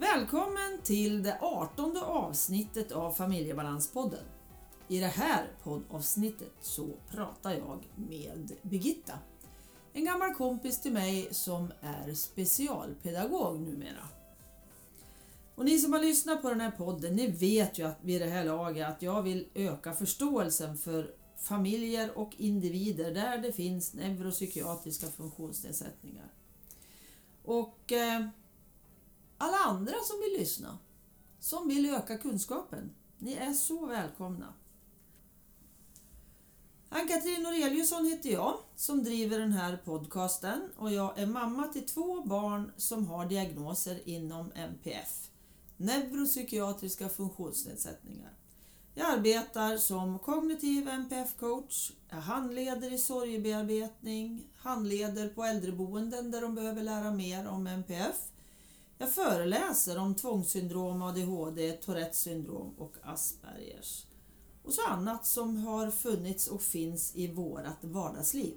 Välkommen till det artonde avsnittet av Familjebalanspodden. I det här poddavsnittet så pratar jag med Birgitta. En gammal kompis till mig som är specialpedagog numera. Och ni som har lyssnat på den här podden, ni vet ju att vid det här laget att jag vill öka förståelsen för familjer och individer där det finns neuropsykiatriska funktionsnedsättningar. Och eh, alla andra som vill lyssna, som vill öka kunskapen, ni är så välkomna. Ann-Katrin Noreliusson heter jag som driver den här podcasten och jag är mamma till två barn som har diagnoser inom NPF, neuropsykiatriska funktionsnedsättningar. Jag arbetar som kognitiv NPF-coach, jag handleder i sorgebearbetning, handleder på äldreboenden där de behöver lära mer om NPF. Jag föreläser om tvångssyndrom, ADHD, Tourettes syndrom och Aspergers. Och så annat som har funnits och finns i vårat vardagsliv.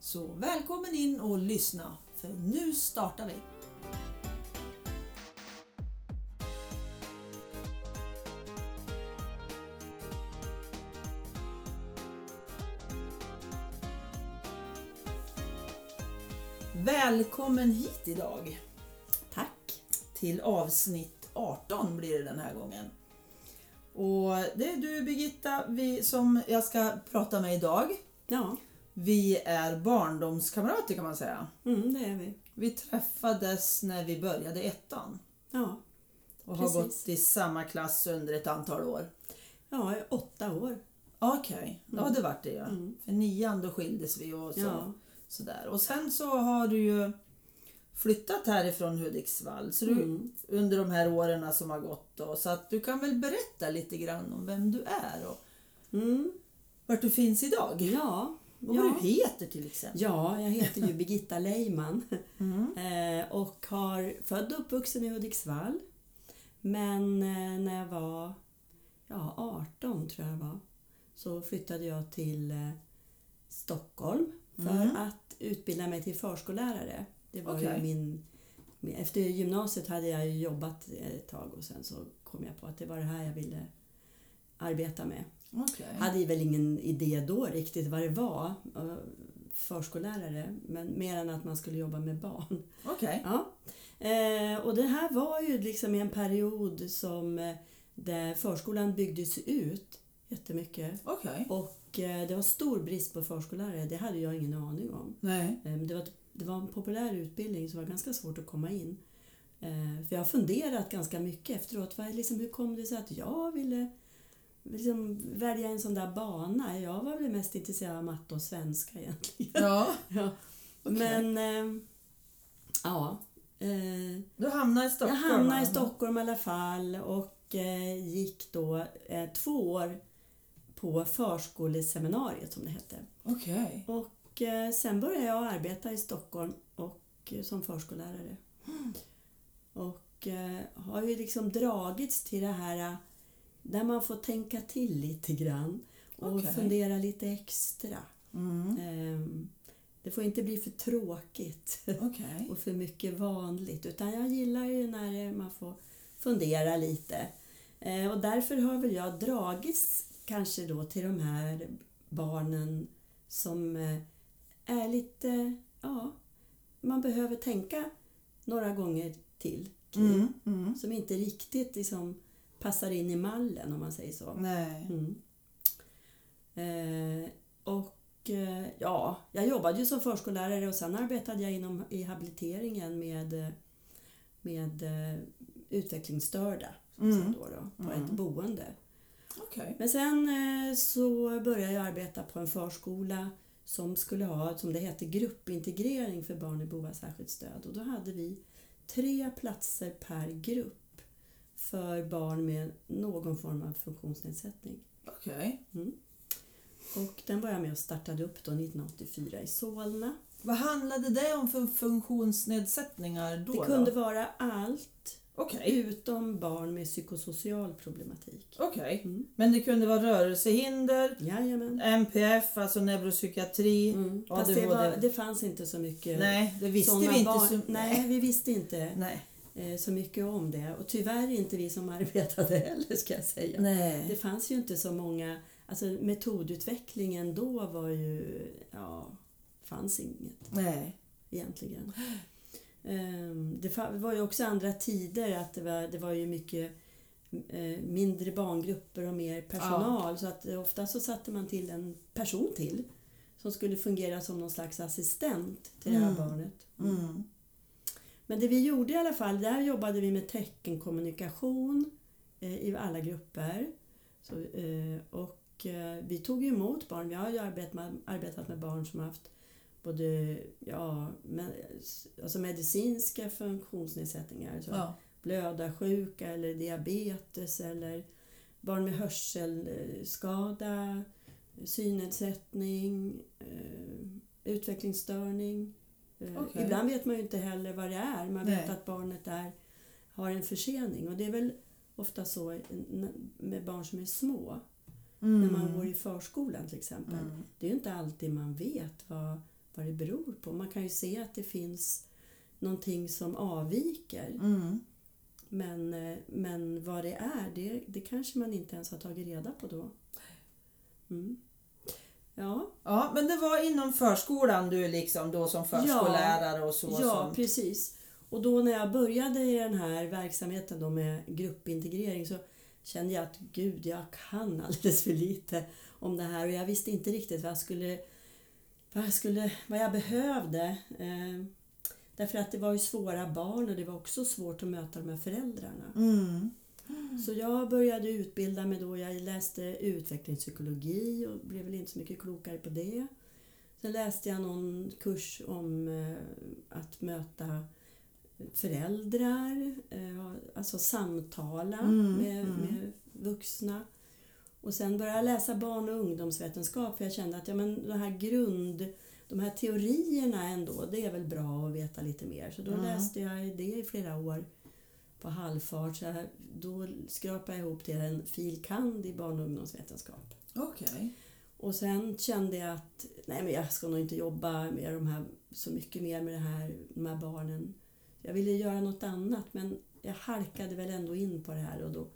Så välkommen in och lyssna, för nu startar vi! Välkommen hit idag! Till avsnitt 18 blir det den här gången. Och det är du Birgitta vi, som jag ska prata med idag. Ja, Vi är barndomskamrater kan man säga. mm, det är vi. Vi träffades när vi började ettan Ja, och har Precis. gått i samma klass under ett antal år. ja åtta år. Okej, då har det varit det ja. Mm. För nian då skildes vi och så, Ja. sådär. Och sen så har du ju flyttat härifrån Hudiksvall så du, Mm. under de här åren som har gått. Då, så att du kan väl berätta lite grann om vem du är och Mm. vart du finns idag. Ja, Och vad ja. du heter till exempel. ja, jag heter ju Birgitta Leiman Mm. eh, och har född och uppvuxen i Hudiksvall. Men eh, när jag var ja, 18 tror jag var så flyttade jag till eh, Stockholm för Mm. att utbilda mig till förskollärare. Det var ju min. Efter gymnasiet hade jag jobbat ett tag och sen så kom jag på att det var det här jag ville arbeta med. Okej. hade väl ingen idé då riktigt vad det var, eh, förskollärare, men mer än att man skulle jobba med barn. Okej. Ja. Eh, och det här var ju liksom en period som eh, där förskolan byggdes ut jättemycket. Okej. Och det var stor brist på förskollärare, det hade jag ingen aning om. Nej. Eh, det, var, det var en populär utbildning så det var ganska svårt att komma in. Eh, för jag har funderat ganska mycket efteråt, vad, liksom, hur kom det sig att jag ville liksom, välja en sån där bana? Jag var väl mest intresserad av matte och svenska egentligen. Ja. Ja. Okej. Men, eh, ja. Eh, Du hamnade i Stockholm. jag hamnade i? Stockholm i alla fall och eh, gick då två år på förskoleseminariet som det hette. Okej. Och eh, sen började jag arbeta i Stockholm och, eh, som förskollärare. Och eh, har ju liksom dragits till det här där man får tänka till lite grann och Okej. fundera lite extra. Mm. Ehm, det får inte bli för tråkigt Okej. och för mycket vanligt utan jag gillar ju när man får fundera lite. Eh, och därför har väl jag dragits kanske då till de här barnen som är lite, ja, man behöver tänka några gånger till. Mm. Mm. Som inte riktigt liksom passar in i mallen om man säger så. Nej. Mm. Eh, och eh, ja, jag jobbade ju som förskollärare och sen arbetade jag inom i habiliteringen med, med eh, utvecklingsstörda Mm. då, då, på Mm. ett boende. Okej. Men sen eh, så började jag arbeta på en förskola som skulle ha, som det hette, gruppintegrering för barn i behov av särskilt stöd. Och då hade vi tre platser per grupp för barn med någon form av funktionsnedsättning. Okej. Och den var jag med och startade upp då 1984 i Solna. Vad handlade det om för funktionsnedsättningar då? Det kunde då? vara allt Okej. utom barn med psykosocial problematik. Okej. Mm. Men det kunde vara rörelsehinder, Jajamän. NPF, alltså neuropsykiatri. Mm. Fast det det, var det. det fanns inte så mycket Nej, det visste vi inte barn. så... Nej, vi visste inte. Nej. eh, så mycket om det. Och tyvärr inte vi som arbetade heller ska jag säga. Det Nej. fanns ju inte så många, alltså metodutvecklingen då var ju, ja, fanns inget Nej. egentligen. Ehm, Det var ju också andra tider, att det var, det var ju mycket eh, mindre barngrupper och mer personal. Så att eh, ofta så satte man till en person till som skulle fungera som någon slags assistent till det här Mm. barnet. Mm. Men det vi gjorde i alla fall, där jobbade vi med teckenkommunikation eh, i alla grupper. Så, och vi tog emot barn. Vi har ju arbetat med, arbetat med barn som har haft både ja, men, alltså medicinska funktionsnedsättningar. Så Ja. blödarsjuka eller diabetes eller barn med hörselskada, synnedsättning, eh, utvecklingsstörning. Eh, Okej. Ibland vet man ju inte heller vad det är. Man vet Nej. att barnet är, har en försening och det är väl ofta så med barn som är små. Mm. När man går i förskolan till exempel. Mm. Det är ju inte alltid man vet vad, vad det beror på. Man kan ju se att det finns någonting som avviker. Mm. Men, eh, men vad det är, det, det kanske man inte ens har tagit reda på då. Mm. Ja, Ja, men det var inom förskolan du liksom då som förskollärare och så? ja som... precis. Och då när jag började i den här verksamheten då med gruppintegrering så kände jag att gud, jag kan alldeles för lite om det här och jag visste inte riktigt vad jag skulle, vad jag, skulle, vad jag behövde. Eh, därför att det var ju svåra barn och det var också svårt att möta de här föräldrarna. Mm. Så jag började utbilda mig då. Jag läste utvecklingspsykologi och blev väl inte så mycket klokare på det. Sen läste jag någon kurs om eh, att möta föräldrar, eh, alltså samtala Mm, med, mm. med vuxna. Och sen började jag läsa barn och ungdomsvetenskap för jag kände att ja, men den här grund, de här teorierna ändå, det är väl bra att veta lite mer. Så då Mm. läste jag det i flera år på halvfart. Så jag, då skrapade jag ihop till en fil. kand. i barn och ungdomsvetenskap. Okej. Och sen kände jag att nej, men jag ska nog inte jobba med de här, så mycket mer med det här, de här barnen. Jag ville göra något annat men jag halkade väl ändå in på det här och då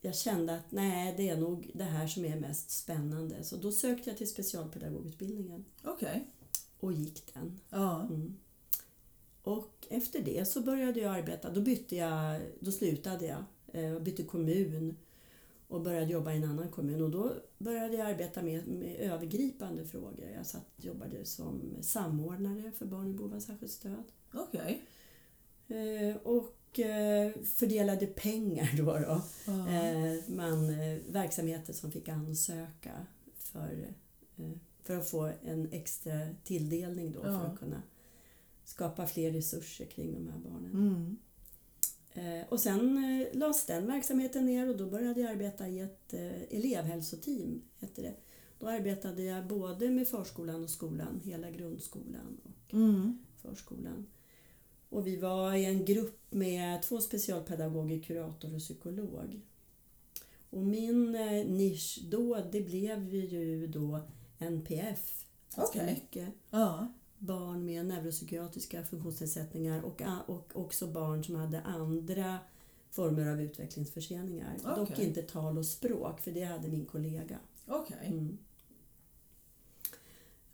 jag kände att nej, det är nog det här som är mest spännande. Så då sökte jag till specialpedagogutbildningen Okej. och gick den. Ja. Mm. Och efter det så började jag arbeta. Då bytte jag, då slutade jag eh, och bytte kommun och började jobba i en annan kommun. Och då började jag arbeta med, med övergripande frågor. Jag satt, jobbade som samordnare för barn i behov av särskilt stöd. Okej. Eh, och eh, fördelade pengar då. då. Ja. Eh, man, eh, verksamheter som fick ansöka för, eh, för att få en extra tilldelning då Ja. för att kunna skapa fler resurser kring de här barnen. Mm. Eh, och sen eh, lades den verksamheten ner och då började jag arbeta i ett eh, elevhälsoteam. Heter det. Då arbetade jag både med förskolan och skolan, hela grundskolan och Mm. förskolan. Och vi var i en grupp med två specialpedagoger, kurator och psykolog. Och min eh, nisch då, det blev ju då NPF. Ganska Okej. mycket. Ja. Barn med neuropsykiatriska funktionsnedsättningar och, och också barn som hade andra former av utvecklingsförseningar. Dock Okej. inte tal och språk, för det hade min kollega. Okej. Mm.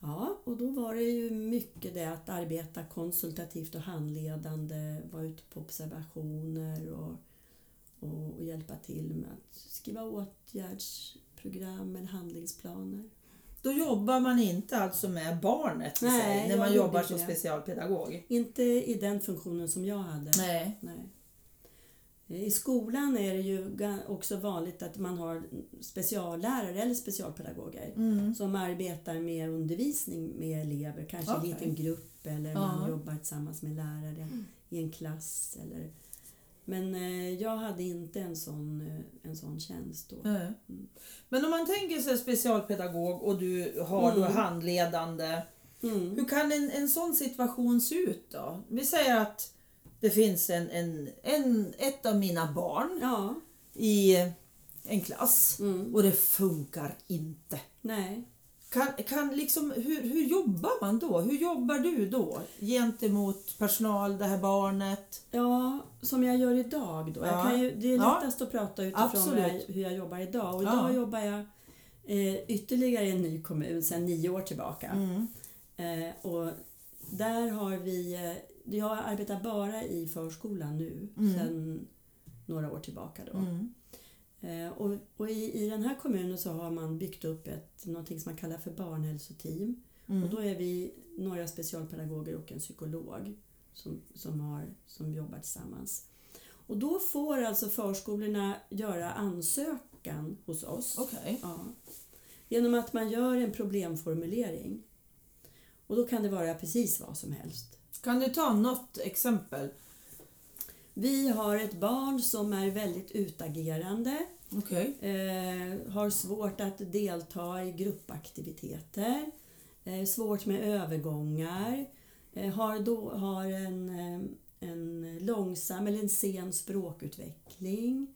Ja, och då var det ju mycket det att arbeta konsultativt och handledande, vara ute på observationer och, och, och hjälpa till med att skriva åtgärdsprogram eller handlingsplaner. Då jobbar man inte alltså med barnet Nej, sig, när man jobbar som det. specialpedagog? Inte i den funktionen som jag hade. Nej. Nej. I skolan är det ju också vanligt att man har speciallärare eller specialpedagoger Mm. som arbetar med undervisning med elever, kanske i en liten grupp eller Ja. man jobbar tillsammans med lärare i en klass. Eller... Men eh, jag hade inte en sån, eh, en sån tjänst då. Nej. Men om man tänker sig specialpedagog och du har då Mm. handledande. Mm. Hur kan en, en sån situation se ut då? Vi säger att det finns en, en, en, ett av mina barn Ja. i en klass Mm. och det funkar inte. Nej. Kan, kan liksom, hur, hur jobbar man då? Hur jobbar du då gentemot personal, det här barnet? Ja, som jag gör idag då. Ja. ju, det är Ja. lättast att prata utifrån jag, hur jag jobbar idag. Och Ja. idag jobbar jag eh, ytterligare i en ny kommun sedan nio år tillbaka. Mm. Eh, och där har vi... Eh, jag arbetar bara i förskolan nu Mm. sedan några år tillbaka. Då. Mm. Eh, och och i, i den här kommunen så har man byggt upp ett, någonting som man kallar för barnhälsoteam. Och Mm. då är vi några specialpedagoger och en psykolog som, som, har, som jobbar tillsammans. Och då får alltså förskolorna göra ansökan hos oss. Okej. Ja. Genom att man gör en problemformulering. Och då kan det vara precis vad som helst. Kan du ta något exempel? Vi har ett barn som är väldigt utagerande, Okej. eh, har svårt att delta i gruppaktiviteter, eh, svårt med övergångar, eh, har, då, har en, eh, en långsam eller en sen språkutveckling,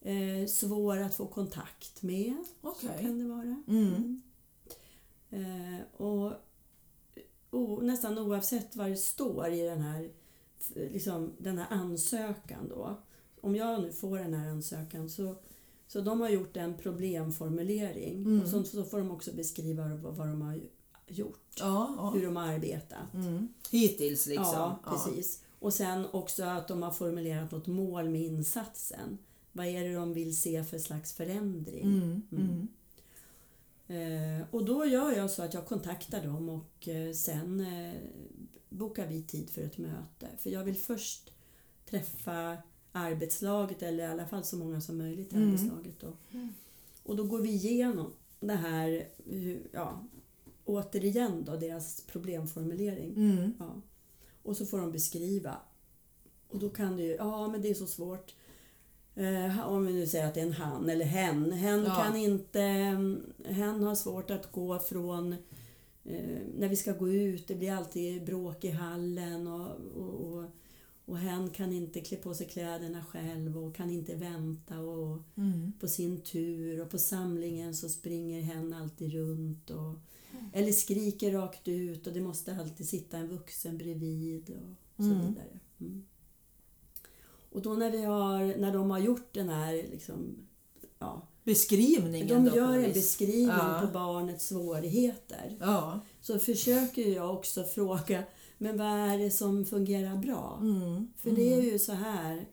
eh, svår att få kontakt med. Så Okej. kan det vara. Mm. Eh, och o, nästan oavsett vad det står i den här, liksom, den här ansökan då. Om jag nu får den här ansökan så, så de har gjort en problemformulering Mm. och så, så får de också beskriva vad, vad de har gjort, Ja, ja. hur de har arbetat. Mm. Hittills liksom. Ja, precis. Och sen också att de har formulerat något mål med insatsen. Vad är det de vill se för slags förändring? Mm. Mm. Eh, och då gör jag så att jag kontaktar dem och eh, sen eh, bokar vi tid för ett möte. För jag vill först träffa arbetslaget eller i alla fall så många som möjligt i Mm. arbetslaget. Då. Och då går vi igenom det här, ja, återigen då, deras problemformulering. Mm. Ja. Och så får de beskriva. Och då kan det ju, ja men det är så svårt. Eh, om vi nu säger att det är en han eller hen. Hen Ja. kan inte, hen har svårt att gå från eh, när vi ska gå ut, det blir alltid bråk i hallen och, och, och, och hen kan inte klä på sig kläderna själv och kan inte vänta och, Mm. på sin tur och på samlingen så springer hen alltid runt och, eller skriker rakt ut och det måste alltid sitta en vuxen bredvid och så Mm. vidare. Mm. Och då när, vi har, när de har gjort den här liksom, ja, Beskrivningen de då gör en beskrivning Ja. på barnets svårigheter Ja. så försöker jag också fråga men vad är det som fungerar bra? Mm. För det är ju så här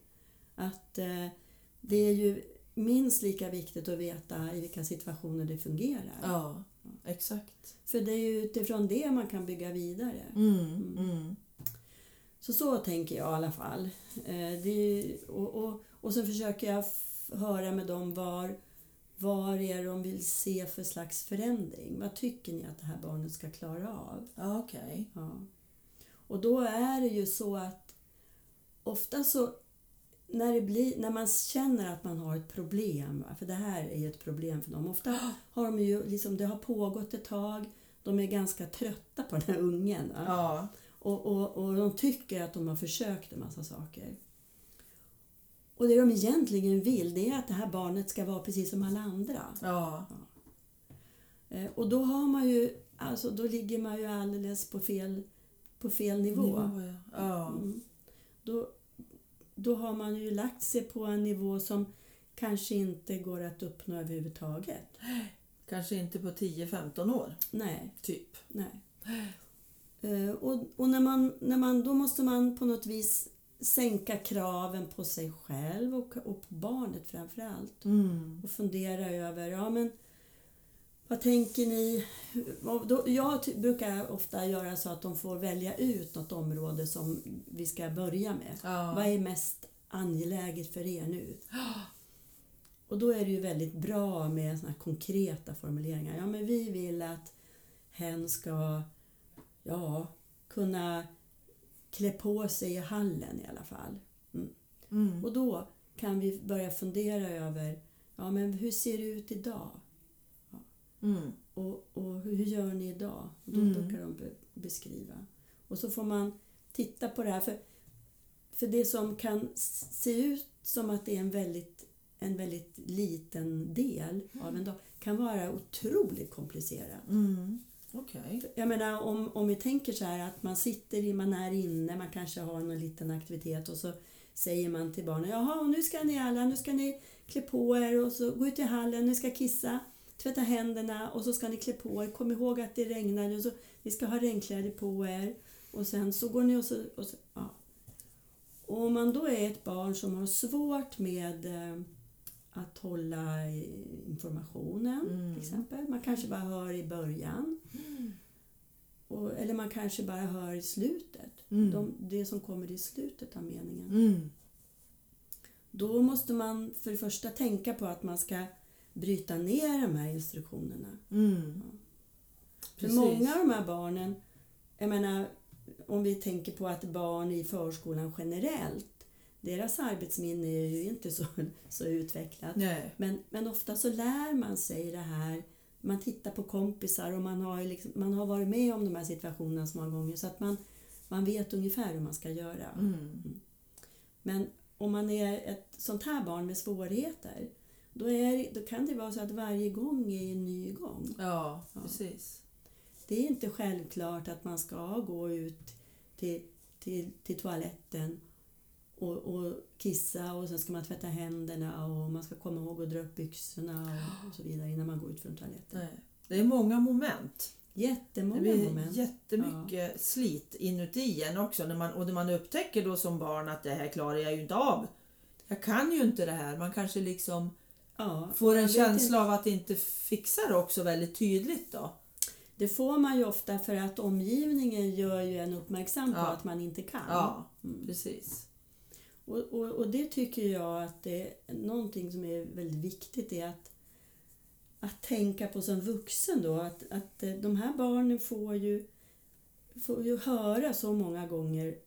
att eh, det är ju minst lika viktigt att veta i vilka situationer det fungerar. Ja, exakt. För det är ju utifrån det man kan bygga vidare. Mm. Så så tänker jag i alla fall. Eh, ju- och, och, och så försöker jag höra med dem var, var är de vill se för slags förändring. Vad tycker ni att det här barnet ska klara av? Okej. Ja. Och då är det ju så att ofta så när, det blir, när man känner att man har ett problem, för det här är ju ett problem för dem. Ofta har de ju liksom, det har pågått ett tag, de är ganska trötta på den här ungen. Va? Ja. Och, och, och de tycker att de har försökt en massa saker. Och det de egentligen vill, det är att det här barnet ska vara precis som alla andra. Ja. Eh, Och då har man ju, alltså då ligger man ju alldeles på fel, på fel nivå. Nivå, ja. Ja. Mm. Då, då har man ju lagt sig på en nivå som kanske inte går att uppnå överhuvudtaget. Kanske inte på 10-15 år, Nej, typ. nej. Eh, Och, och när man, när man, då måste man på något vis sänka kraven på sig själv och, och på barnet framför allt. Mm. Och fundera över, ja men vad tänker ni? Då, jag brukar ofta göra så att de får välja ut något område som vi ska börja med. Ja. Vad är mest angeläget för er nu? Och då är det ju väldigt bra med såna konkreta formuleringar. Ja, men vi vill att hen ska ja, kunna klä på sig i hallen i alla fall. Mm. Och då kan vi börja fundera över ja, men hur ser det ut idag? Mm. Och, och hur gör ni idag? Och då Mm. brukar de be, beskriva. Och så får man titta på det här. För, för det som kan se ut som att det är en väldigt en väldigt liten del av en dag kan vara otroligt komplicerat. Mm. Okay. Jag menar om, om vi tänker så här att man sitter, i, man är inne, man kanske har någon liten aktivitet och så säger man till barnen Jaha, nu ska ni alla, nu ska ni klä på er och så gå ut i hallen, ni ska kissa, tvätta händerna och så ska ni klä på er. Kom ihåg att det regnar, och så, ni ska ha regnkläder på er. Och sen så går ni och så... Och, så, ja. och om man då är ett barn som har svårt med eh, att hålla informationen Mm. till exempel. Man kanske bara hör i början. Och, eller man kanske bara hör i slutet. Mm. De, det som kommer i slutet av meningen. Mm. Då måste man för det första tänka på att man ska bryta ner de här instruktionerna. Mm. För Precis. många av de här barnen, jag menar om vi tänker på att barn i förskolan generellt, deras arbetsminne är ju inte så, så utvecklat. Nej. Men, men ofta så lär man sig det här. Man tittar på kompisar och man har, liksom, man har varit med om de här situationerna så många gånger så att man, man vet ungefär hur man ska göra. Mm. Men om man är ett sånt här barn med svårigheter då, är, då kan det vara så att varje gång är en ny gång. Ja, Ja. precis. Det är inte självklart att man ska gå ut till, till, till toaletten och, och kissa och sen ska man tvätta händerna och man ska komma ihåg att dra upp byxorna och, så vidare innan man går ut från toaletten. Nej. Det är många moment. Det Jättemånga blir moment. jättemycket slit inuti en också. När man, och när man upptäcker då som barn att det här klarar jag ju inte av. Jag kan ju inte det här. Man kanske liksom Ja, får en känsla av att inte fixa det också väldigt tydligt då. Det får man ju ofta för att omgivningen gör ju en uppmärksam på Ja. att man inte kan. Ja, Mm. precis. Och, och, och det tycker jag att det är någonting som är väldigt viktigt är att, att tänka på som vuxen då att, att eh, de här barnen får ju, får ju höra så många gånger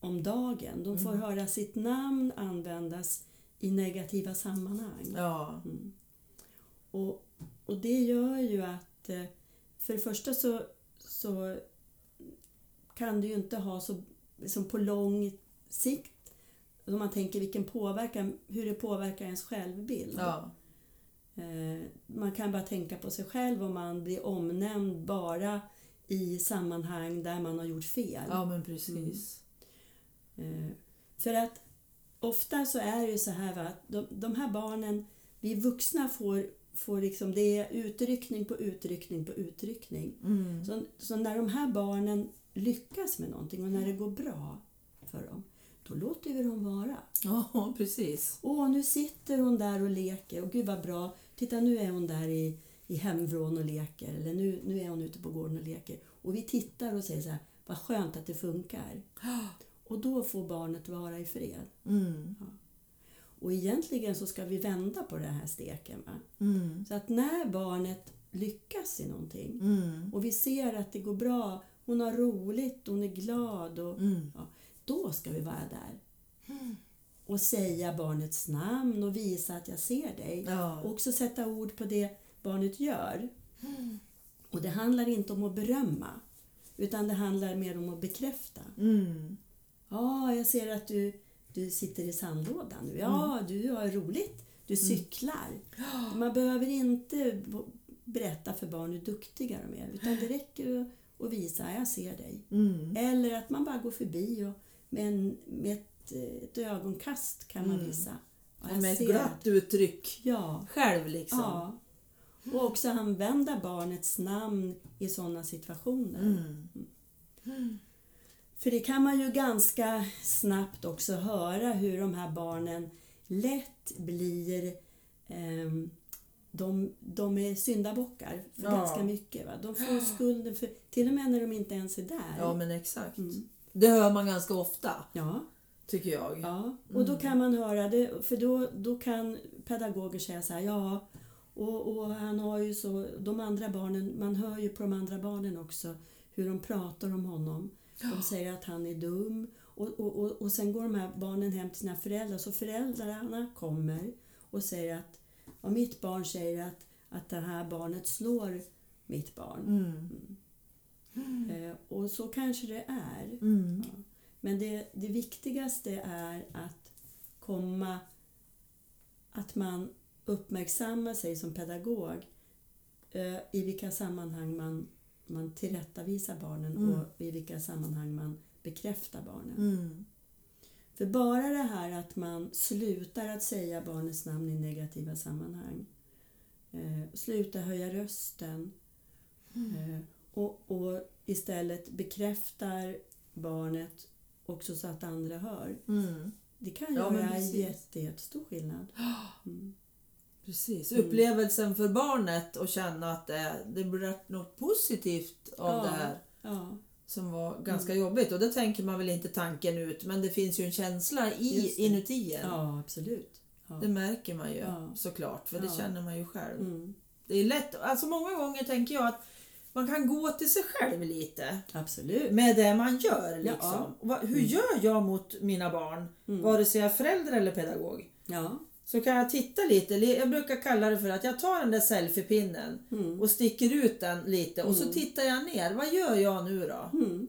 om dagen. De får Mm. höra sitt namn användas i negativa sammanhang. Ja. Mm. Och, och det gör ju att eh, för det första så, så kan du ju inte ha så liksom på lång sikt om man tänker vilken påverkan, hur det påverkar ens självbild. Ja. Eh, Man kan bara tänka på sig själv om man blir omnämnd bara i sammanhang där man har gjort fel. ja, men precis. Eh, För att ofta så är det ju så här va, att de, de här barnen, vi vuxna får, får liksom, det är utryckning på utryckning på utryckning. Mm. Så, så när de här barnen lyckas med någonting och när det går bra för dem, då låter vi dem vara. Ja, precis. Åh, nu sitter hon där och leker och gud vad bra. Titta, nu är hon där i, i hemvrån och leker. Eller nu, nu är hon ute på gården och leker. Och vi tittar och säger så här, vad skönt att det funkar. Och då får barnet vara i fred. Mm. Och egentligen så ska vi vända på den här steken. Mm. Så att när barnet lyckas i någonting Mm. och vi ser att det går bra, hon har roligt, hon är glad, och, Mm. Då ska vi vara där. Och säga barnets namn och visa att jag ser dig. Ja. Och också sätta ord på det barnet gör. Och det handlar inte om att berömma, utan det handlar mer om att bekräfta. Mm. Ja, jag ser att du, du sitter i sandlådan nu. Ja, du har roligt. Du cyklar. Man behöver inte berätta för barn hur duktiga de är, utan det räcker att, att visa jag ser dig. Mm. Eller att man bara går förbi och med, en, med ett, ett ögonkast kan man Mm. visa. Ja, jag Med ett glatt uttryck Ja, själv liksom. ja. Och också använda barnets namn i sådana situationer. Mm. För det kan man ju ganska snabbt också höra hur de här barnen lätt blir ehm, de, de är syndabockar för Ja. ganska mycket. Va? De får skulden för, till och med när de inte ens är där. Ja, men exakt. Mm. Det hör man ganska ofta, ja, tycker jag. ja. Och då kan man höra det, för då, då kan pedagoger säga så här, ja, och, och han har ju så, de andra barnen, man hör ju på de andra barnen också hur de pratar om honom. De säger att han är dum. Och, och, och, och sen går de här barnen hem till sina föräldrar. Så föräldrarna kommer och säger att ja, mitt barn säger att, att det här barnet slår mitt barn. Mm. Eh, och så kanske det är. Mm. Ja. Men det, det viktigaste är att komma att man uppmärksammar sig som pedagog eh, i vilka sammanhang man, man tillrättavisar barnen Mm. och i vilka sammanhang man bekräftar barnen. Mm. För bara det här att man slutar att säga barnets namn i negativa sammanhang, eh, slutar höja rösten eh, och, och istället bekräftar barnet också så att andra hör. Mm. Det kan Ja, göra precis. jätte, jättestor skillnad. Mm. Precis. Mm. Upplevelsen för barnet och känna att det, det blir något positivt av Ja. det här Ja, som var ganska Mm. jobbigt. Och det tänker man väl inte tanken ut men det finns ju en känsla i, inuti en. ja absolut. Ja. Det märker man ju såklart för det känner man ju själv. Mm. Det är lätt, alltså många gånger tänker jag att man kan gå till sig själv lite Absolut. med det man gör. Ja. Liksom. Vad- Hur Mm. gör jag mot mina barn, Mm. vare sig jag är förälder eller pedagog? Ja. Så kan jag titta lite, jag brukar kalla det för att jag tar den där selfiepinnen Mm. och sticker ut den lite och så Mm. tittar jag ner. Vad gör jag nu då? Mm.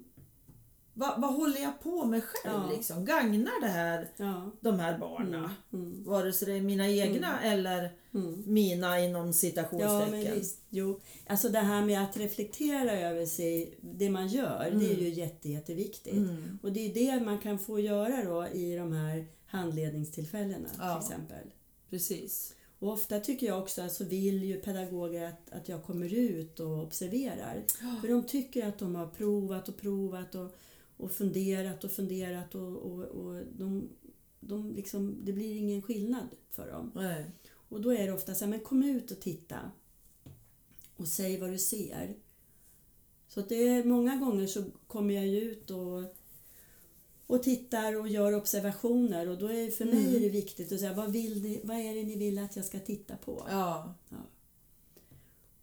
Vad, vad håller jag på med själv? Ja. Liksom? Gagnar det här Ja. de här barnen? Mm. Mm. Vare sig det är mina egna eller Mm. mina inom Ja, men citationstecken. visst. Jo. Alltså det här med att reflektera över sig, det man gör, det är ju jätte, jätteviktigt. Mm. Och det är det man kan få göra då i de här handledningstillfällena Ja. till exempel. Precis. Och ofta tycker jag också att så vill ju pedagoger att, att jag kommer ut och observerar. För de tycker att de har provat och provat och, och funderat och funderat och, och, och de, de liksom, det blir ingen skillnad för dem. Nej. Och då är det ofta så här, men kom ut och titta. Och säg vad du ser. Så att det är många gånger så kommer jag ju ut och, och tittar och gör observationer och då är för mig Mm. är det viktigt att säga vad, vill ni, vad är det ni vill att jag ska titta på? Ja. Ja.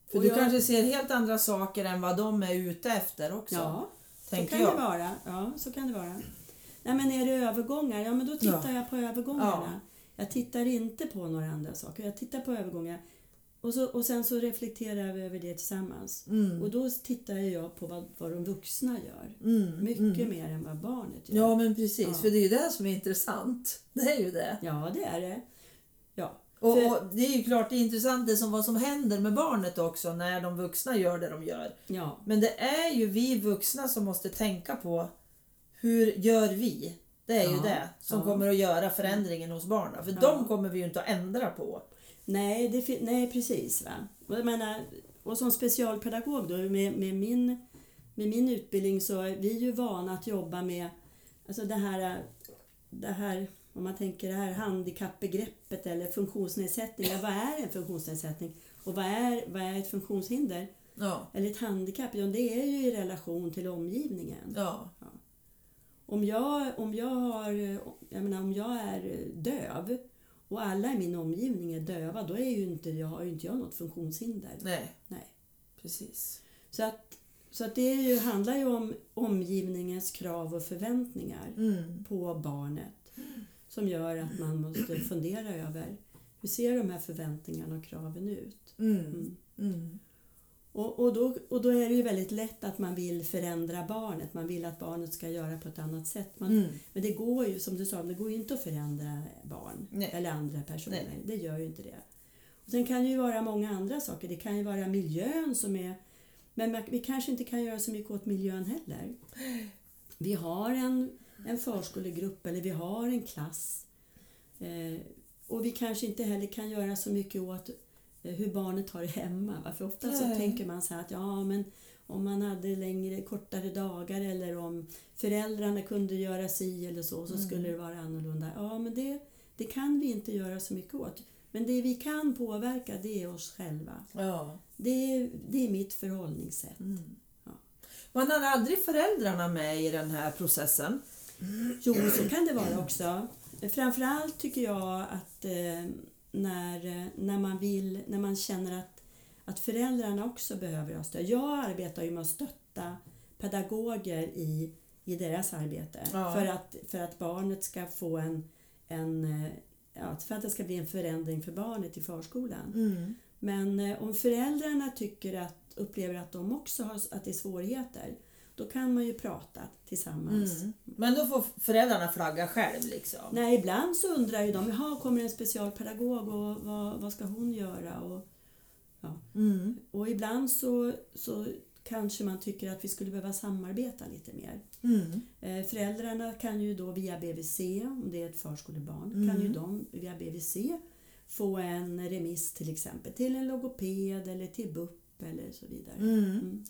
För Och du jag- kanske ser helt andra saker än vad de är ute efter också. Ja, så tänker kan jag. det vara. Ja, så kan det vara. Nej, men är det övergångar? Ja, men då tittar jag på övergångarna. Jag tittar inte på några andra saker. Jag tittar på övergångar. Och, så, och sen så reflekterar vi över det tillsammans. Mm. Och då tittar jag på vad, vad de vuxna gör. Mm. Mycket mm. mer än vad barnet gör. Ja men precis, Ja. för det är ju det som är intressant. Det är ju det. Ja, det är det. Ja, Och, För- och det är ju klart det är intressant det som, vad som händer med barnet också när de vuxna gör det de gör. ja, Men det är ju vi vuxna som måste tänka på hur gör vi? Det är ju Ja, det som ja. kommer att göra förändringen hos barnen. För Ja. de kommer vi ju inte att ändra på. Nej, det, nej precis. Va? Och, jag menar, och som specialpedagog då, med, med, min, med min utbildning så är vi ju vana att jobba med alltså det här, det här om man tänker det här handikappbegreppet eller funktionsnedsättning. Ja, vad är en funktionsnedsättning? Och vad är, vad är ett funktionshinder? Ja, Eller ett handikapp? Ja, det är ju i relation till omgivningen. ja, Om jag, om jag, har, jag menar, om jag är döv och alla i min omgivning är döva, då är ju inte, jag, har ju inte jag något funktionshinder. nej, Nej. precis. Så, att, så att det är ju, handlar ju om omgivningens krav och förväntningar Mm. på barnet som gör att man måste fundera över hur ser de här förväntningarna och kraven ut? Mm. Mm. Mm. Och, och, då, och då är det ju väldigt lätt att man vill förändra barnet. Man vill att barnet ska göra på ett annat sätt. Man, Mm. Men det går ju, som du sa, det går ju inte att förändra barn Nej. eller andra personer. Nej. Det gör ju inte det. Och sen kan det ju vara många andra saker. Det kan ju vara miljön som är... Men vi kanske inte kan göra så mycket åt miljön heller. Vi har en, en förskolegrupp eller vi har en klass. Eh, och vi kanske inte heller kan göra så mycket åt eh, hur barnet har det hemma. Va? För ofta så tänker man så att ja, men om man hade längre, kortare dagar eller om föräldrarna kunde göra si eller så, så Mm. skulle det vara annorlunda. Ja, men det, det kan vi inte göra så mycket åt. Men det vi kan påverka, det är oss själva. Ja. Det det är mitt förhållningssätt. Mm. Ja. Man har aldrig föräldrarna med i den här processen. Jo, så kan det vara också. Framförallt tycker jag att eh, när, när, man vill, när man känner att, att föräldrarna också behöver ha stöd. Jag arbetar ju med att stötta pedagoger i, i deras arbete Ja. för, att, för att barnet ska få en, en eh, ja, för att det ska bli en förändring för barnet i förskolan. Mm. Men eh, om föräldrarna tycker att, upplever att de också har att det är svårigheter, Då kan man ju prata tillsammans. Mm. Men då får föräldrarna flagga själv liksom? Nej, ibland så undrar ju de, jaha, kommer en specialpedagog och vad, vad ska hon göra? Och, ja. Mm. och ibland så, så kanske man tycker att vi skulle behöva samarbeta lite mer. Mm. Eh, föräldrarna kan ju då via BVC, om det är ett förskolebarn, Mm. kan ju de via BVC få en remiss till exempel till en logoped eller till BUP eller så vidare. Mm.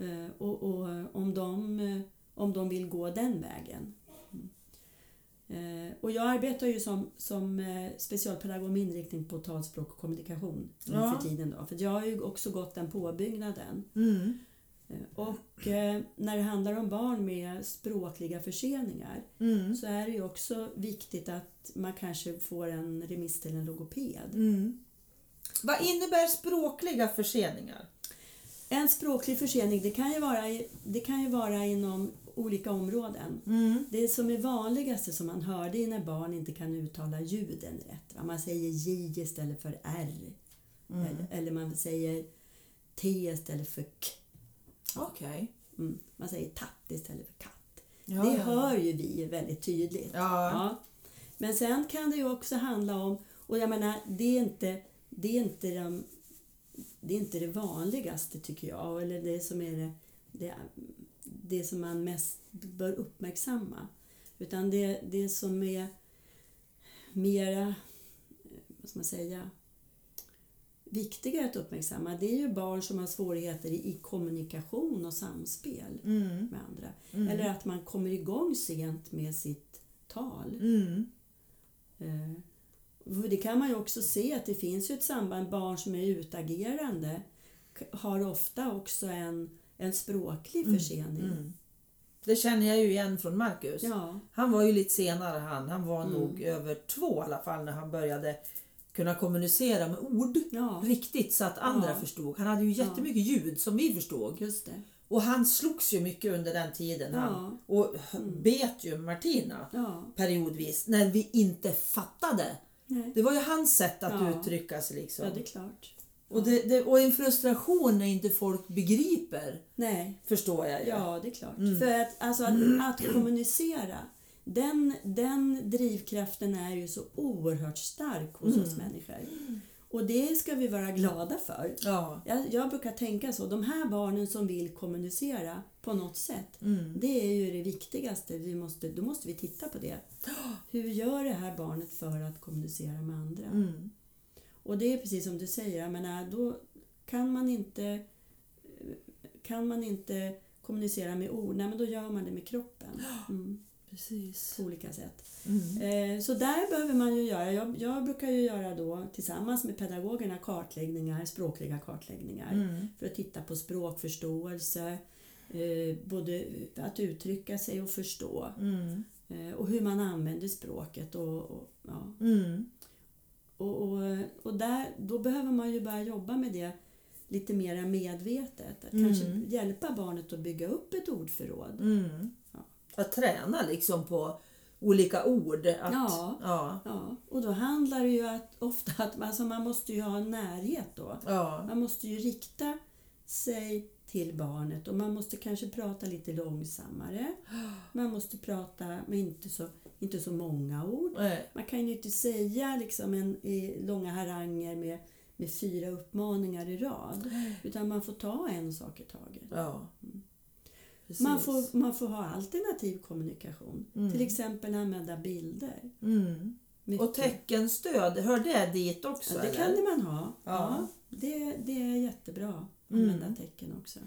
Eh, och, och om, de, eh, om de vill gå den vägen. Mm. Eh, och jag arbetar ju som, som specialpedagog med inriktning på talspråk och kommunikation nu Ja. för tiden. Då. För jag har ju också gått den påbyggnaden. Mm. Och när det handlar om barn med språkliga förseningar Mm. så är det ju också viktigt att man kanske får en remiss till en logoped. Mm. Vad innebär språkliga förseningar? En språklig försening det kan ju vara, det kan ju vara inom olika områden. Mm. Det som är vanligaste som man hör det är när barn inte kan uttala ljuden rätt. va? Man säger J istället för R. Mm. Eller, eller man säger T istället för K. Okej. Mm. Man säger tatt istället för katt. Ja, det ja. hör ju vi väldigt tydligt. Ja. Ja. Men sen kan det ju också handla om, och jag menar det är inte det, är inte de, det, är inte det vanligaste tycker jag, eller det som är det, det, det som man mest bör uppmärksamma. Utan det, det som är mera, eh, vad ska man säga, viktigare att uppmärksamma det är ju barn som har svårigheter i, i kommunikation och samspel Mm. med andra. Mm. Eller att man kommer igång sent med sitt tal. Mm. Det kan man ju också se att det finns ju ett samband. Barn som är utagerande har ofta också en, en språklig Mm, försening. Mm. Det känner jag ju igen från Marcus. Ja, Han var ju lite senare han. Han var Mm. nog över två i alla fall när han började kunna kommunicera med ord. ja, Riktigt så att andra Ja. förstod. Han hade ju jättemycket ljud som vi förstod. just det. Och han slogs ju mycket under den tiden. Han, Ja. och Mm. bet ju Martina Ja, periodvis när vi inte fattade. Nej. Det var ju hans sätt att Ja. uttrycka sig. Liksom. ja, det är klart. och, det, det, och en frustration när inte folk begriper, Nej, förstår jag ju. ja det är klart. Mm. För att, alltså, att, att kommunicera, den, den drivkraften är ju så oerhört stark hos oss Mm. människor. Och det ska vi vara glada för. Ja. Jag, jag brukar tänka så, de här barnen som vill kommunicera på något sätt, Mm. det är ju det viktigaste. Vi måste, då måste vi titta på det. Hur gör det här barnet för att kommunicera med andra? Mm. Och det är precis som du säger, jag menar, då kan man inte kan man inte kommunicera med ord, nej men då gör man det med kroppen. Mm, Precis. på olika sätt. Mm. Eh, Så där behöver man ju göra. Jag, jag brukar ju göra då tillsammans med pedagogerna kartläggningar, språkliga kartläggningar. Mm. för att titta på språkförståelse, eh, både att uttrycka sig och förstå Mm. eh, och hur man använder språket. Och, och, ja. Mm. och, och, och där, då behöver man ju börja jobba med det lite mer medvetet. Att Mm. kanske hjälpa barnet att bygga upp ett ordförråd. Mm. Att träna liksom på olika ord. Att, Ja. Ja. Ja, och då handlar det ju att, ofta att alltså man måste ju ha en närhet då. Ja. Man måste ju rikta sig till barnet och man måste kanske prata lite långsammare. Man måste prata med inte så, inte så många ord. Nej. Man kan ju inte säga liksom en, långa haranger med, med fyra uppmaningar i rad. Utan man får ta en sak i taget. Ja. Precis. Man får, man får ha alternativ kommunikation. Mm. Till exempel använda bilder. Mm. Och teckenstöd, hör det dit också? Ja, det eller? kan man ha. Ja. Ja. det, det är jättebra att Mm. använda tecken också.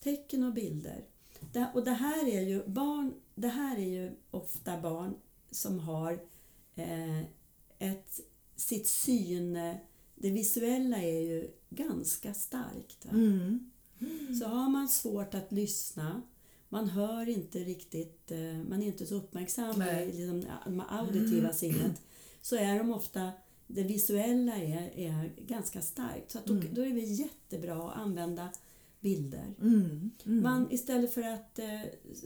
Tecken och bilder. Det, och det här är ju barn, det här är ju ofta barn som har eh, ett, sitt syn, det visuella är ju ganska starkt. Mm. Så har man svårt att lyssna, man hör inte riktigt, eh, man är inte så uppmärksam Nej. i liksom, det auditiva sinnet, så är de ofta, det visuella är, är ganska starkt. Så att då, Mm. då är det jättebra att använda bilder. Mm. Mm. Man, istället för att eh,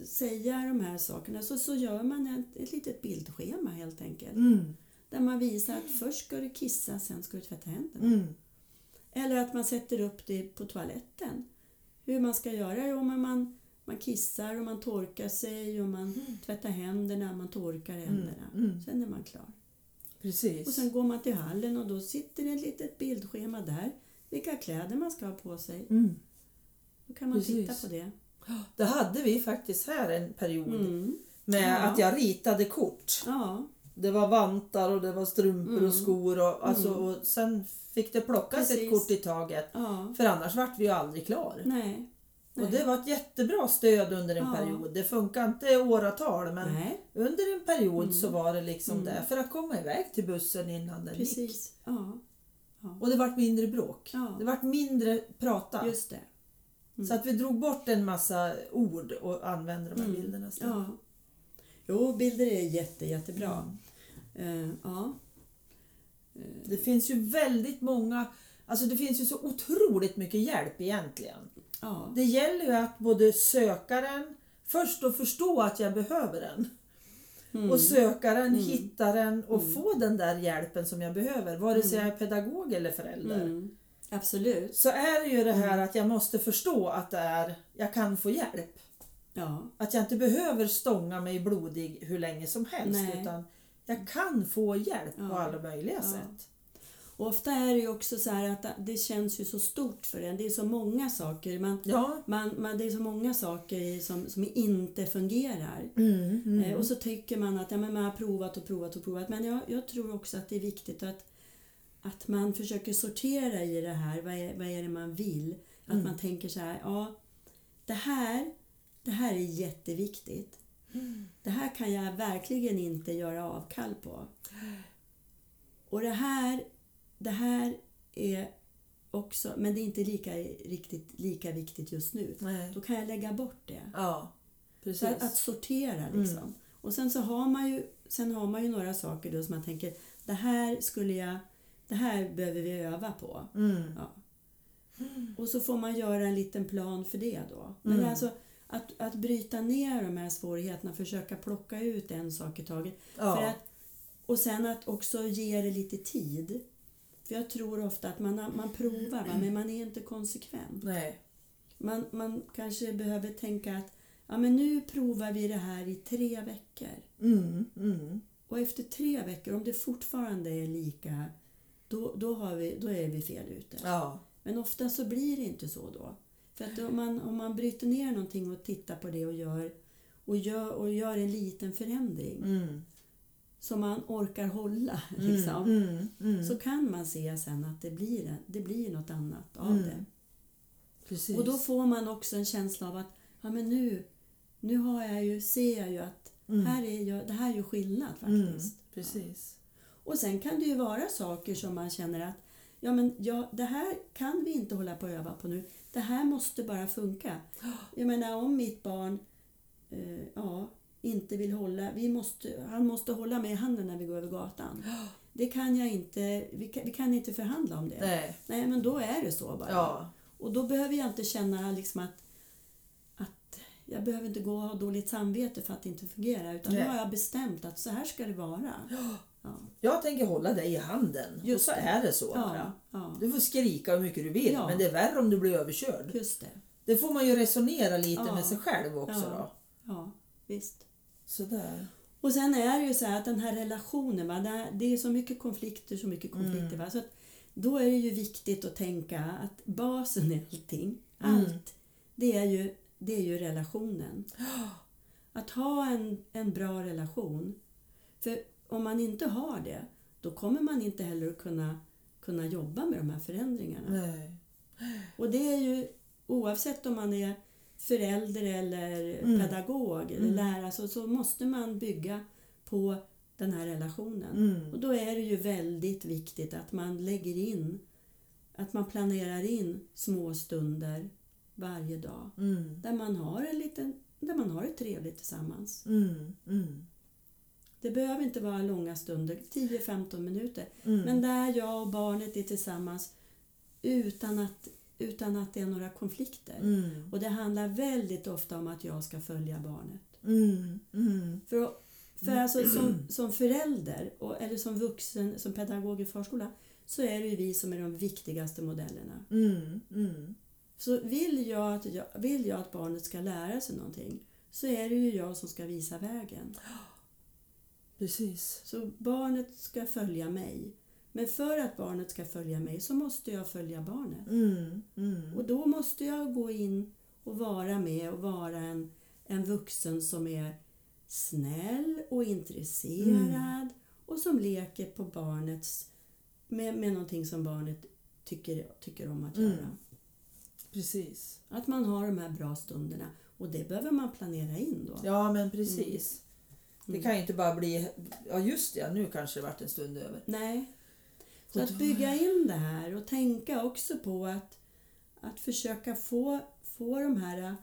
säga de här sakerna så, så gör man ett, ett litet bildschema helt enkelt. Mm. Där man visar att först ska du kissa, sen ska du tvätta händerna. Mm. Eller att man sätter upp det på toaletten. Hur man ska göra. Jo, men man, man kissar och man torkar sig och man tvättar händerna, man torkar händerna. mm. Sen är man klar. Precis. Och sen går man till hallen och då sitter det ett litet bildschema där. Vilka kläder man ska ha på sig. Mm. Då kan man Precis. titta på det. Det hade vi faktiskt här en period Mm. med Ja. att jag ritade kort. Ja, Det var vantar och det var strumpor Mm. och skor och, alltså, Mm. och sen fick det plockas ett Precis. kort i taget. ja, För annars vart vi ju aldrig klar. nej. Och nej. det var ett jättebra stöd under en Ja. period. Det funkar inte åratal men Nej, under en period Mm. så var det liksom Mm. det för att komma iväg till bussen innan den gick. precis. Ja, Och det vart mindre bråk. Ja. Det vart mindre prata. just det. Mm. Så att vi drog bort en massa ord och använde de här Mm. bilderna istället. Ja. Jo, bilder är jätte, jättebra. Mm. Eh, ja. Det finns ju väldigt många, alltså det finns ju så otroligt mycket hjälp egentligen. Ja. Det gäller ju att både söka den, först att förstå att jag behöver den. Mm. Och söka den, Mm. hitta den och Mm. få den där hjälpen som jag behöver. Vare sig Mm. jag är pedagog eller förälder. Mm. Absolut. Så är det ju det här Mm. att jag måste förstå att det är, jag kan få hjälp. Ja. Att jag inte behöver stånga mig blodig hur länge som helst. Nej. Utan jag kan få hjälp på Ja. alla möjliga sätt. Och ofta är det ju också så att det känns ju så stort för en. Det är så många saker. Man, Ja. man, man, det är så många saker som, som inte fungerar. Mm, mm. Eh, och så tycker man att ja, men man har provat och provat och provat. Men jag, jag tror också att det är viktigt att, att man försöker sortera i det här. Vad är, vad är det man vill? Att Mm. man tänker så här, ja, det här, det här är jätteviktigt. Det här kan jag verkligen inte göra avkall på. Och det här, det här är också, men det är inte lika, riktigt lika viktigt just nu. Nej. Då kan jag lägga bort det. Ja, precis. Att, att sortera liksom. Mm. Och sen så har man ju, sen har man ju några saker då som man tänker, det här skulle jag, det här behöver vi öva på. Mm. Ja. Och så får man göra en liten plan för det då. Men Mm. alltså att, att bryta ner de här svårigheterna, försöka plocka ut en sak i taget. Ja. För att, och sen att också ge det lite tid. För jag tror ofta att man, man provar va? men man är inte konsekvent. Nej. Man, man kanske behöver tänka att ja, men nu provar vi det här i tre veckor. Mm. Mm. Och efter tre veckor, om det fortfarande är lika, då, då, har vi, då är vi fel ute. Ja. Men ofta så blir det inte så då. För att om man, om man bryter ner någonting och tittar på det och gör, och gör, och gör en liten förändring Mm. som man orkar hålla, Mm. liksom, Mm. Mm. så kan man se sen att det blir, det blir något annat av Mm. det. Precis. Och då får man också en känsla av att ja, men nu, nu har jag ju, ser jag ju att Mm. här är ju, det här är ju skillnad faktiskt. Precis. Och sen kan det ju vara saker som man känner att ja, men ja, det här kan vi inte hålla på och öva på nu. Det här måste bara funka. Jag menar om mitt barn eh, ja, inte vill hålla, vi måste, han måste hålla mig i handen när vi går över gatan. Det kan jag inte, vi kan, vi kan inte förhandla om det. Nej. Nej, men då är det så bara. Ja. Och då behöver jag inte känna liksom att, att jag behöver inte gå och ha dåligt samvete för att det inte fungerar. Utan Nej. nu har jag bestämt att så här ska det vara. Ja. Jag tänker hålla dig i handen. Just och så det. är det så Ja, ja, Du får skrika hur mycket du vill men det är värre om du blir överkörd. just det. Det får man ju resonera lite med sig själv också Ja. då. Ja, visst. Sådär. Och sen är det ju så att den här relationen, va, det- det är så mycket konflikter, så mycket konflikter. Mm. Va, så att då är det ju viktigt att tänka att basen i allting, Mm. allt, det är ju, det är ju relationen. Att ha en, en bra relation. För om man inte har det, då kommer man inte heller att kunna, kunna jobba med de här förändringarna. Nej. Och det är ju oavsett om man är förälder eller Mm. pedagog eller Mm. lärare så, så måste man bygga på den här relationen. Mm. Och då är det ju väldigt viktigt att man lägger in, att man planerar in små stunder varje dag Mm. där man har, en liten, där man har det trevligt tillsammans. Mm. Mm. Det behöver inte vara långa stunder, 10-15 minuter. Mm. Men där jag och barnet är tillsammans utan att, utan att det är några konflikter. Mm. Och det handlar väldigt ofta om att jag ska följa barnet. Mm. Mm. För, för alltså som, som förälder och, eller som vuxen, som pedagog i förskola så är det ju vi som är de viktigaste modellerna. Mm. Mm. Så vill jag, att jag, vill jag att barnet ska lära sig någonting så är det ju jag som ska visa vägen. Precis. Så barnet ska följa mig. Men för att barnet ska följa mig så måste jag följa barnet. Mm, mm. Och då måste jag gå in och vara med och vara en, en vuxen som är snäll och intresserad och som leker på barnets med, med någonting som barnet tycker, tycker om att Mm. göra. Precis. Att man har de här bra stunderna. Och det behöver man planera in då. Ja, men precis. Det Mm. kan ju inte bara bli... Ja, just det. Nu kanske det vart en stund över. Nej. Så att bygga in det här och tänka också på att, att försöka få, få de här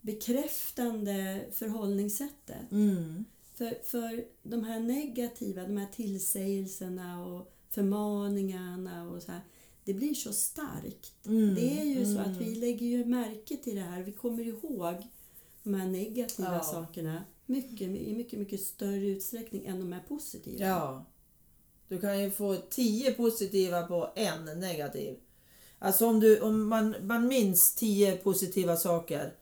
bekräftande förhållningssättet. Mm. För, för de här negativa, de här tillsägelserna och förmaningarna och så här, det blir så starkt. Mm. Det är ju så att mm. vi lägger ju märke till det här. Vi kommer ihåg de här negativa Ja. sakerna mycket, i mycket, mycket större utsträckning än de här positiva. Ja. Du kan ju få tio positiva på en negativ. Alltså om, du, om man, man minns tio positiva saker.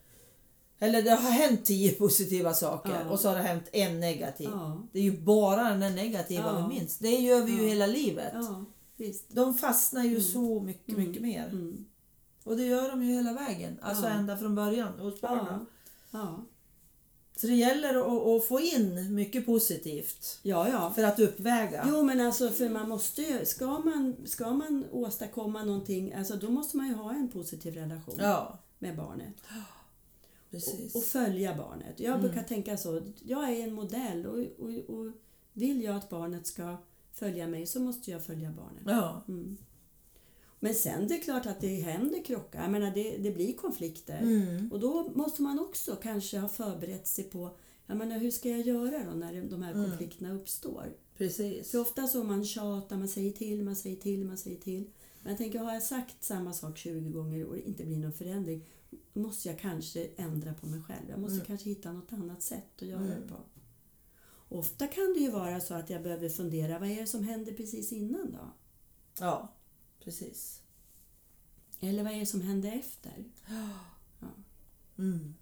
Eller det har hänt tio positiva saker Ja. och så har det hänt en negativ. Ja, Det är ju bara den där negativa Ja. vi minns. Det gör vi ju hela livet. ja visst. De fastnar ju Mm. så mycket, Mm. mycket mer. Mm. Och det gör de ju hela vägen. Alltså ända från början hos barnen. Så det gäller att, att få in mycket positivt ja, ja. för att uppväga. Jo, men alltså för man måste ju, ska man, ska man åstadkomma någonting, alltså då måste man ju ha en positiv relation Ja, med barnet. precis. Och, och följa barnet. Jag Mm. brukar tänka så, jag är en modell och, och, och vill jag att barnet ska följa mig så måste jag följa barnet. ja, Mm. Men sen det är klart att det händer krockar, jag menar det, det blir konflikter. mm. Och då måste man också kanske ha förberett sig på jag menar, hur ska jag göra då när de här Mm. konflikterna uppstår? precis. För ofta så man tjatar, man säger till, man säger till, man säger till. Men jag tänker, har jag sagt samma sak 20 gånger och det inte blir någon förändring, måste jag kanske ändra på mig själv. Jag måste Mm. kanske hitta något annat sätt att göra Mm. det på. Ofta kan det ju vara så att jag behöver fundera, vad är det som händer precis innan då? Ja, precis. Eller vad är det som händer efter? Mm.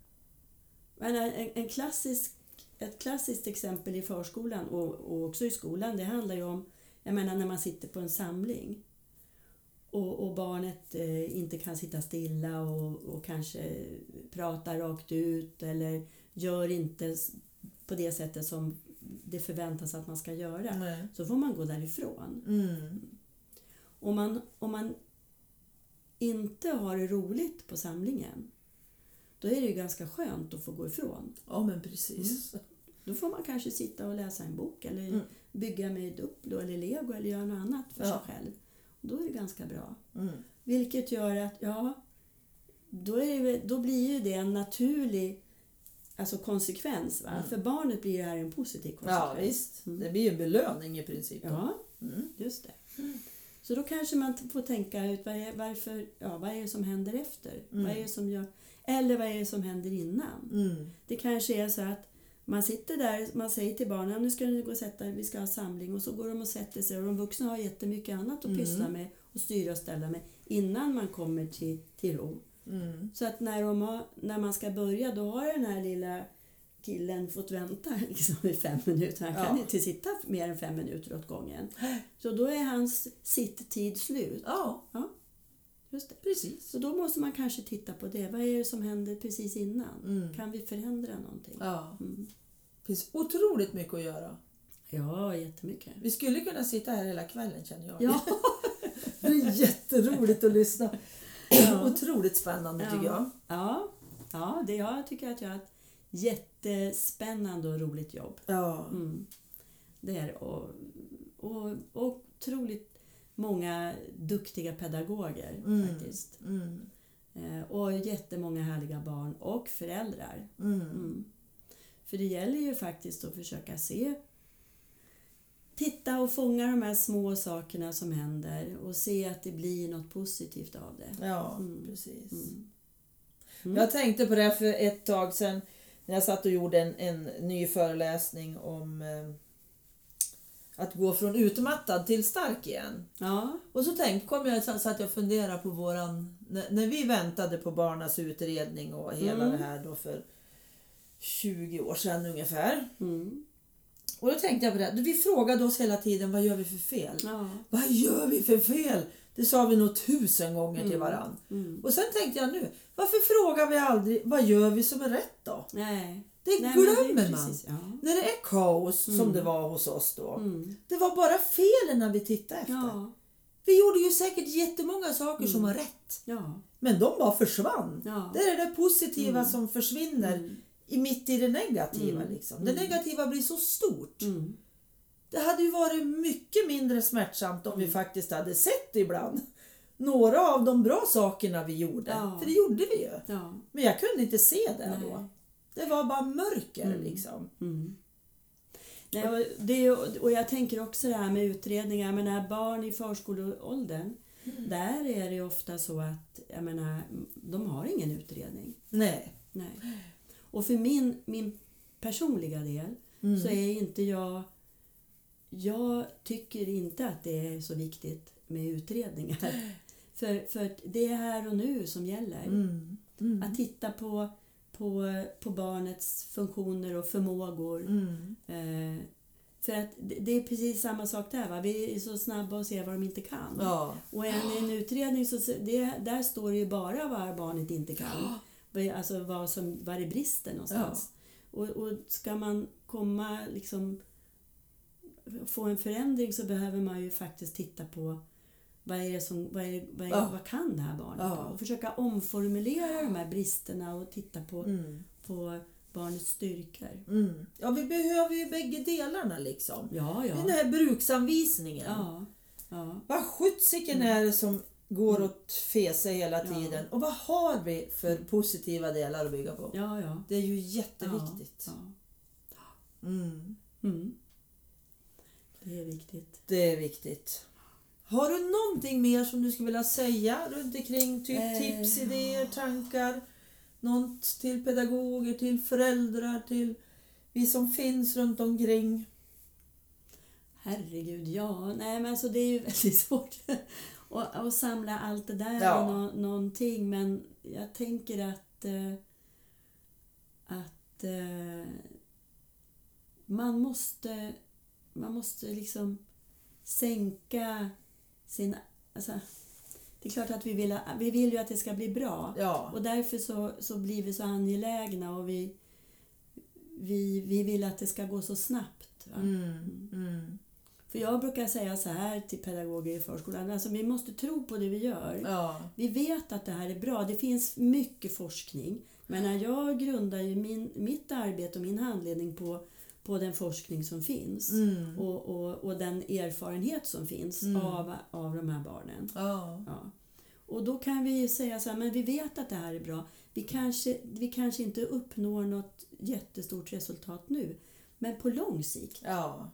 Men en, en klassisk, ett klassiskt exempel i förskolan och, och också i skolan, det handlar ju om jag menar när man sitter på en samling och, och barnet eh, inte kan sitta stilla och, och kanske prata rakt ut eller gör inte på det sättet som det förväntas att man ska göra. Nej. Så får man gå därifrån. Mm. Om man, om man inte har det roligt på samlingen, då är det ju ganska skönt att få gå ifrån. Ja, men precis. Då får man kanske sitta och läsa en bok eller Mm. bygga med Duplo eller Lego eller göra något annat för Ja. sig själv. Då är det ganska bra. Mm. Vilket gör att, ja, då, är det, då blir ju det en naturlig alltså konsekvens. Va? Mm. För barnet blir det här en positiv konsekvens. Ja, visst. Mm. Det blir ju en belöning i princip. då. Ja, Mm. just det. Så då kanske man får tänka ut vad är, varför, ja, vad är det som händer efter? Mm. Vad är som gör, eller vad är det som händer innan? Mm. Det kanske är så att man sitter där, man säger till barnen nu ska ni gå och sätta vi ska ha samling och så går de och sätter sig och de vuxna har jättemycket annat att Mm. pyssla med och styra och ställa med innan man kommer till, till ro. Mm. Så att när, de har, när man ska börja då har den här lilla killen fått vänta liksom i fem minuter. Han kan Ja. inte sitta mer än fem minuter åt gången. Så då är hans sitt-tid slut. Ja, Just det. precis. Så då måste man kanske titta på det. Vad är det som händer precis innan? Mm. Kan vi förändra någonting? Ja. Mm. Det finns otroligt mycket att göra. Ja, jättemycket. Vi skulle kunna sitta här hela kvällen känner jag. Ja. Det är jätteroligt att lyssna. Ja. Otroligt spännande tycker jag. Ja, ja det, jag tycker att jag jättespännande och roligt jobb. Ja. Mm. Det är och, och, och otroligt många duktiga pedagoger Mm. faktiskt. Mm. Eh, och jättemånga härliga barn och föräldrar. Mm. Mm. För det gäller ju faktiskt att försöka se Titta och fånga de här små sakerna som händer och se att det blir något positivt av det. Ja, Mm. precis. Jag tänkte på det för ett tag sedan när jag satt och gjorde en, en ny föreläsning om eh, att gå från utmattad till stark igen. Ja. Och så tänkte, kom jag, så att jag funderade på våran, när, när vi väntade på barnas utredning och hela Mm. det här då för 20 år sedan ungefär. Mm. Och då tänkte jag på det, vi frågade oss hela tiden, vad gör vi för fel? Ja. Vad gör vi för fel? Det sa vi nog tusen gånger till varann. Mm. Och sen tänkte jag nu, varför frågar vi aldrig, vad gör vi som är rätt då? Nej. Det Nej, men det glömmer man. precis- Ja. När det är kaos som det var hos oss då. Mm. Det var bara felen när vi tittade efter. Ja. Vi gjorde ju säkert jättemånga saker som var rätt. Ja. Men de bara försvann. Det är det positiva som försvinner Mm. i mitt i det negativa. Mm. Liksom. Det negativa blir så stort. Mm. Det hade ju varit mycket mindre smärtsamt om vi Mm. faktiskt hade sett ibland några av de bra sakerna vi gjorde. Ja. För det gjorde vi ju. Ja. Men jag kunde inte se det Nej. då. Det var bara mörker Mm. liksom. Mm. Nej, och, det, och jag tänker också det här med utredningar. Jag menar, barn i förskoleåldern, Mm. där är det ju ofta så att jag menar, de har ingen utredning. Nej. Nej. Och för min, min personliga del Mm. så är inte jag... Jag tycker inte att det är så viktigt med utredningar. För, för det är här och nu som gäller. Mm. Mm. Att titta på, på, på barnets funktioner och förmågor. Mm. Eh, för att det, det är precis samma sak där. Va? Vi är så snabba att se vad de inte kan. Ja. Och en, en utredning, så, det, där står det ju bara vad barnet inte kan. Vad- Alltså vad, som, vad det brister någonstans. Och, och ska man komma liksom få en förändring så behöver man ju faktiskt titta på vad, är det som, vad, är, vad, är, Ja. vad kan det här barnet? Då? Och försöka omformulera de här bristerna och titta på, Mm. på barnets styrkor. Mm. Ja, vi behöver ju bägge delarna liksom. Ja, ja. Den här bruksanvisningen. ja, ja. Vad sjuttsiken är det som går åt fese hela Mm. Ja. tiden? Och vad har vi för positiva delar att bygga på? ja, ja. Det är ju jätteviktigt. Ja, Mm. ja. Mm. Det är viktigt. Det är viktigt. Har du någonting mer som du skulle vilja säga runt omkring? Typ Eh, tips, idéer, tankar? Något till pedagoger, till föräldrar, till vi som finns runt omkring? Herregud, ja. Nej, men alltså det är ju väldigt svårt att, att samla allt det där Ja. i nå, någonting. Men jag tänker att, eh, att eh, man måste man måste liksom sänka sin... Alltså, det är klart att vi vill, vi vill ju att det ska bli bra. Ja. Och därför så, så blir vi så angelägna och vi, vi, vi vill att det ska gå så snabbt. Va? Mm. Mm. För jag brukar säga så här till pedagoger i förskolan, alltså vi måste tro på det vi gör. Ja. Vi vet att det här är bra, det finns mycket forskning. Men när jag grundar ju min, mitt arbete och min handledning på, på den forskning som finns Mm. och, och, och den erfarenhet som finns Mm. av, av de här barnen. Ja. Ja. Och då kan vi säga så här, men vi vet att det här är bra. Vi kanske, vi kanske inte uppnår något jättestort resultat nu, men på lång sikt Ja.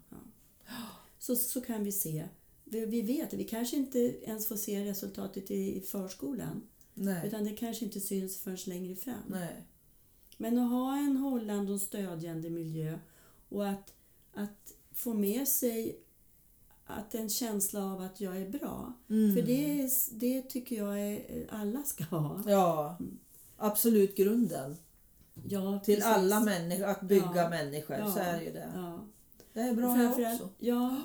så, så kan vi se. Vi, vi vet, vi kanske inte ens får se resultatet i, i förskolan, Nej. utan det kanske inte syns förrän längre fram. Nej. Men att ha en hållande och stödjande miljö och att, att få med sig att en känsla av att jag är bra. Mm. För det, är- det tycker jag är, alla ska ha. Ja. Absolut grunden. Ja, Till precis. alla människor, att bygga Ja. människor. Ja. Så är det ju det. Ja. Det är bra Framförallt- också. Ja.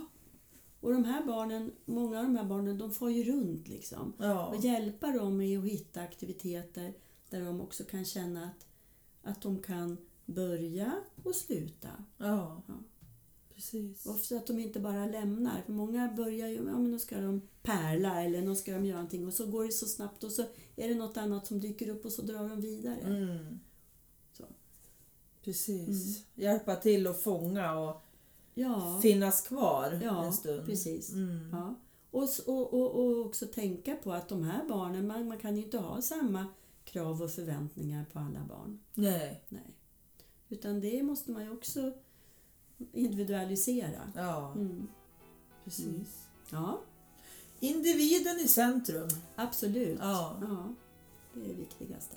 Och de här barnen, många av de här barnen, de får ju runt liksom. Ja. Och hjälpa dem i att hitta aktiviteter där de också kan känna att, att de kan börja och sluta. Ja. Ja. Precis. Och så att de inte bara lämnar. För många börjar ju, ja men nu ska de pärla eller nu ska de göra någonting och så går det så snabbt och så är det något annat som dyker upp och så drar de vidare. Mm. Så. Precis. Hjälpa till att fånga och Ja, finnas kvar Ja, en stund. precis. Mm. ja. Och, s- och, och, och också tänka på att de här barnen, man, man kan ju inte ha samma krav och förväntningar på alla barn. Nej. Nej. Utan det måste man ju också individualisera. Ja, mm. precis. Mm. Ja. Individen i centrum. Absolut. Ja. ja. Det är det viktigaste.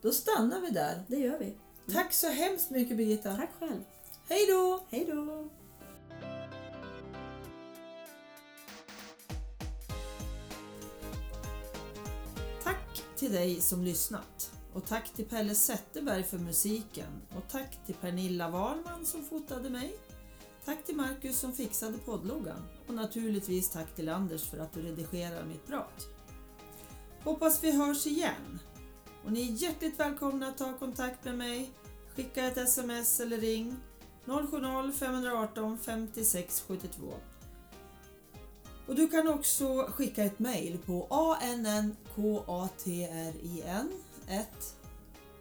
Då stannar vi där. Det gör vi. Mm. Tack så hemskt mycket Birgitta. Tack själv. Hej då! Hej då! Tack till dig som lyssnat. Och tack till Pelle Zetterberg för musiken. Och tack till Pernilla Wahlman som fotade mig. Tack till Marcus som fixade poddloggan. Och naturligtvis tack till Anders för att du redigerar mitt prat. Hoppas vi hörs igen. Och ni är hjärtligt välkomna att ta kontakt med mig. Skicka ett sms eller ring 070-518 56 72. Och du kan också skicka ett mail på annkatrin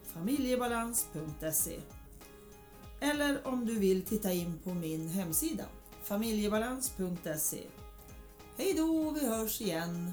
familjebalans.se Eller om du vill titta in på min hemsida familjebalans.se Hej då, vi hörs igen!